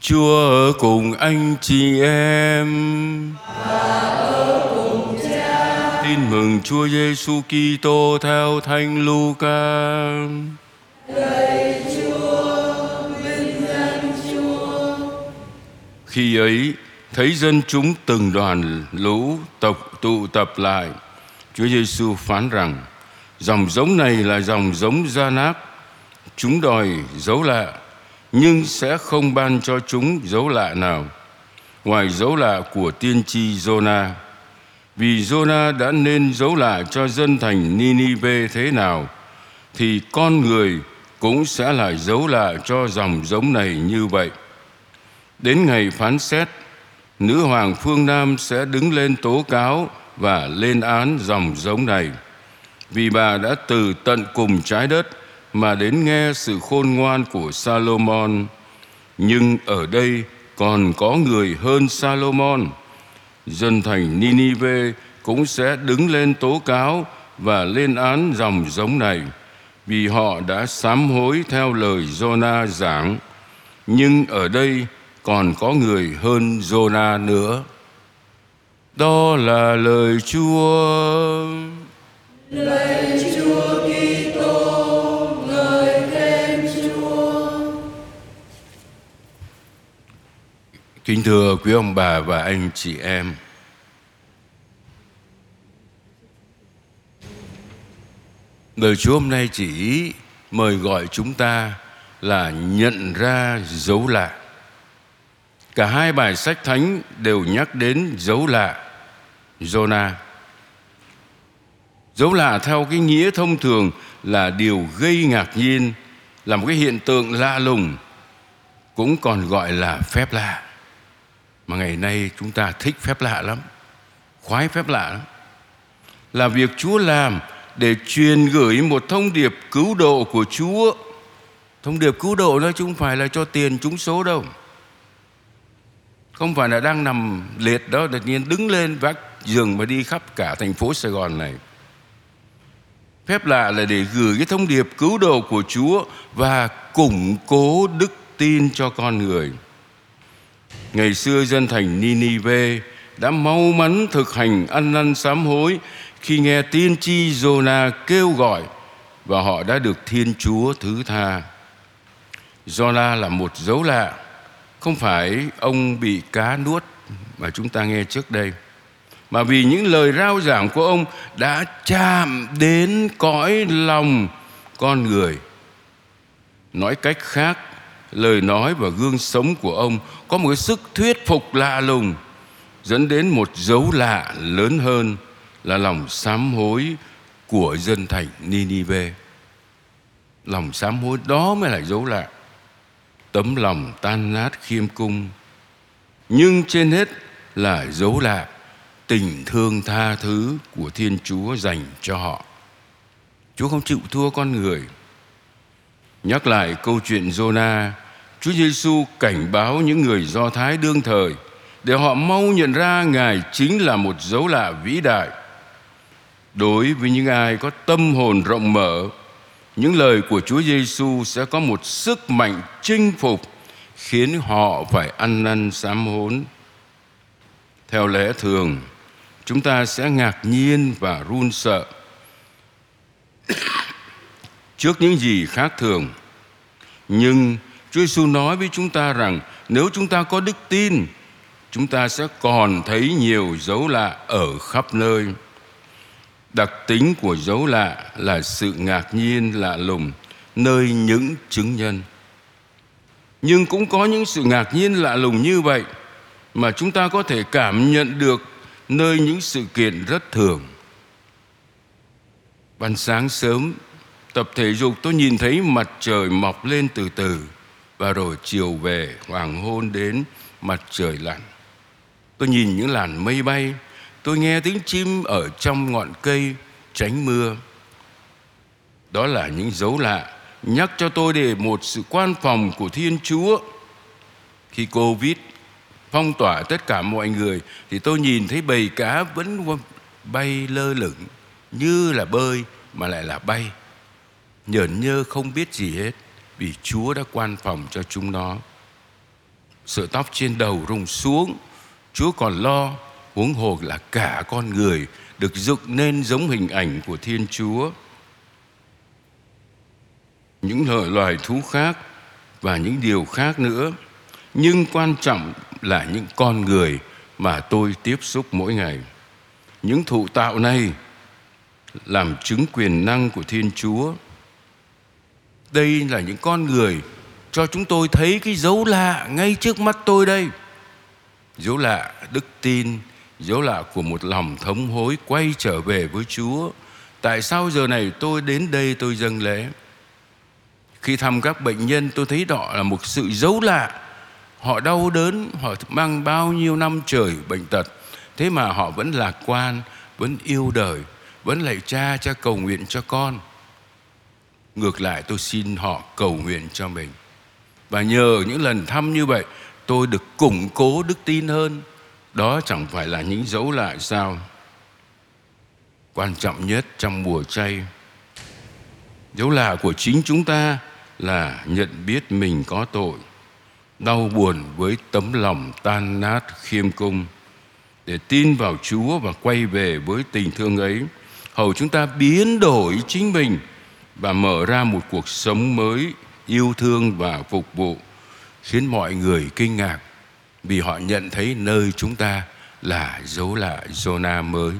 Chúa ở cùng anh chị em. Tin mừng Chúa Giêsu Kitô theo Thánh Luca. Khi ấy, thấy dân chúng từng đoàn lũ tập tụ tập lại, Chúa Giêsu phán rằng: dòng giống này là dòng giống gia nát, chúng đòi dấu lạ, nhưng sẽ không ban cho chúng dấu lạ nào, ngoài dấu lạ của tiên tri Jonah. Vì Jonah đã nên dấu lạ cho dân thành Ninive thế nào, thì con người cũng sẽ là dấu lạ cho dòng giống này như vậy. Đến ngày phán xét, nữ hoàng phương Nam sẽ đứng lên tố cáo và lên án dòng giống này. Vì bà đã từ tận cùng trái đất mà đến nghe sự khôn ngoan của Salomon. Nhưng ở đây còn có người hơn Salomon. Dân thành Ninive cũng sẽ đứng lên tố cáo và lên án dòng giống này, vì họ đã sám hối theo lời Jonah giảng. Nhưng ở đây còn có người hơn Jonah nữa. Đó là lời Chúa. Lời Chúa Kính thưa quý ông bà và anh chị em. Lời Chúa hôm nay chỉ mời gọi chúng ta là nhận ra dấu lạ. Cả hai bài sách thánh đều nhắc đến dấu lạ Jonah. Dấu lạ theo cái nghĩa thông thường là điều gây ngạc nhiên, là một cái hiện tượng lạ lùng, cũng còn gọi là phép lạ. Mà ngày nay chúng ta thích phép lạ lắm, khoái phép lạ lắm. Là việc Chúa làm để truyền gửi một thông điệp cứu độ của Chúa. Thông điệp cứu độ đó chứ không phải là cho tiền chúng số đâu. Không phải là đang nằm liệt đó đột nhiên đứng lên vác giường mà đi khắp cả thành phố Sài Gòn này. Phép lạ là để gửi cái thông điệp cứu độ của Chúa và củng cố đức tin cho con người. Ngày xưa dân thành Ninive đã mau mắn thực hành ăn năn sám hối khi nghe tiên tri Jonah kêu gọi và họ đã được Thiên Chúa thứ tha. Jonah là một dấu lạ, không phải ông bị cá nuốt mà chúng ta nghe trước đây mà vì những lời rao giảng của ông đã chạm đến cõi lòng con người. Nói cách khác, lời nói và gương sống của ông có một cái sức thuyết phục lạ lùng, dẫn đến một dấu lạ lớn hơn là lòng sám hối của dân thành Ninive. Lòng sám hối đó mới là dấu lạ. Tấm lòng tan nát khiêm cung. Nhưng trên hết là dấu lạ tình thương tha thứ của Thiên Chúa dành cho họ. Chúa không chịu thua con người. Nhắc lại câu chuyện Jonah, Chúa Giêsu cảnh báo những người Do Thái đương thời để họ mau nhận ra Ngài chính là một dấu lạ vĩ đại. Đối với những ai có tâm hồn rộng mở, những lời của Chúa Giêsu sẽ có một sức mạnh chinh phục khiến họ phải ăn năn sám hối. Theo lẽ thường, chúng ta sẽ ngạc nhiên và run sợ trước những gì khác thường. Nhưng Chúa Giêsu nói với chúng ta rằng nếu chúng ta có đức tin, chúng ta sẽ còn thấy nhiều dấu lạ ở khắp nơi. Đặc tính của dấu lạ là sự ngạc nhiên lạ lùng nơi những chứng nhân. Nhưng cũng có những sự ngạc nhiên lạ lùng như vậy mà chúng ta có thể cảm nhận được nơi những sự kiện rất thường. Ban sáng sớm, tập thể dục tôi nhìn thấy mặt trời mọc lên từ từ và rồi chiều về hoàng hôn đến mặt trời lặn. Tôi nhìn những làn mây bay, tôi nghe tiếng chim ở trong ngọn cây tránh mưa. Đó là những dấu lạ nhắc cho tôi về một sự quan phòng của Thiên Chúa. Khi Covid phong tỏa tất cả mọi người thì tôi nhìn thấy bầy cá vẫn bay lơ lửng như là bơi mà lại là bay nhởn nhơ không biết gì hết, vì Chúa đã quan phòng cho chúng nó. Sợi tóc trên đầu rụng xuống, chúa còn lo, huống hồ là cả con người được dựng nên giống hình ảnh của thiên chúa. Những loài thú khác và những điều khác nữa, nhưng quan trọng là những con người mà tôi tiếp xúc mỗi ngày. Những thụ tạo này làm chứng quyền năng của thiên chúa đây là những con người cho chúng tôi thấy cái dấu lạ ngay trước mắt tôi đây. Dấu lạ đức tin, dấu lạ của một lòng thống hối quay trở về với chúa. Tại sao giờ này tôi đến đây tôi dâng lễ? Khi thăm các bệnh nhân, tôi thấy đó là một sự dấu lạ. Họ đau đớn, họ mang bao nhiêu năm trời bệnh tật, thế mà họ vẫn lạc quan, vẫn yêu đời, vẫn lạy cha cha cầu nguyện cho con ngược lại tôi xin họ cầu nguyện cho mình. Và nhờ những lần thăm như vậy, tôi được củng cố đức tin hơn. Đó chẳng phải là những dấu lại sao? Quan trọng nhất trong mùa chay, dấu lạ của chính chúng ta là nhận biết mình có tội, đau buồn với tấm lòng tan nát khiêm cung. Để tin vào chúa và quay về với tình thương ấy, hầu chúng ta biến đổi chính mình và mở ra một cuộc sống mới, yêu thương và phục vụ, khiến mọi người kinh ngạc vì họ nhận thấy nơi chúng ta là dấu lạ Jonah mới.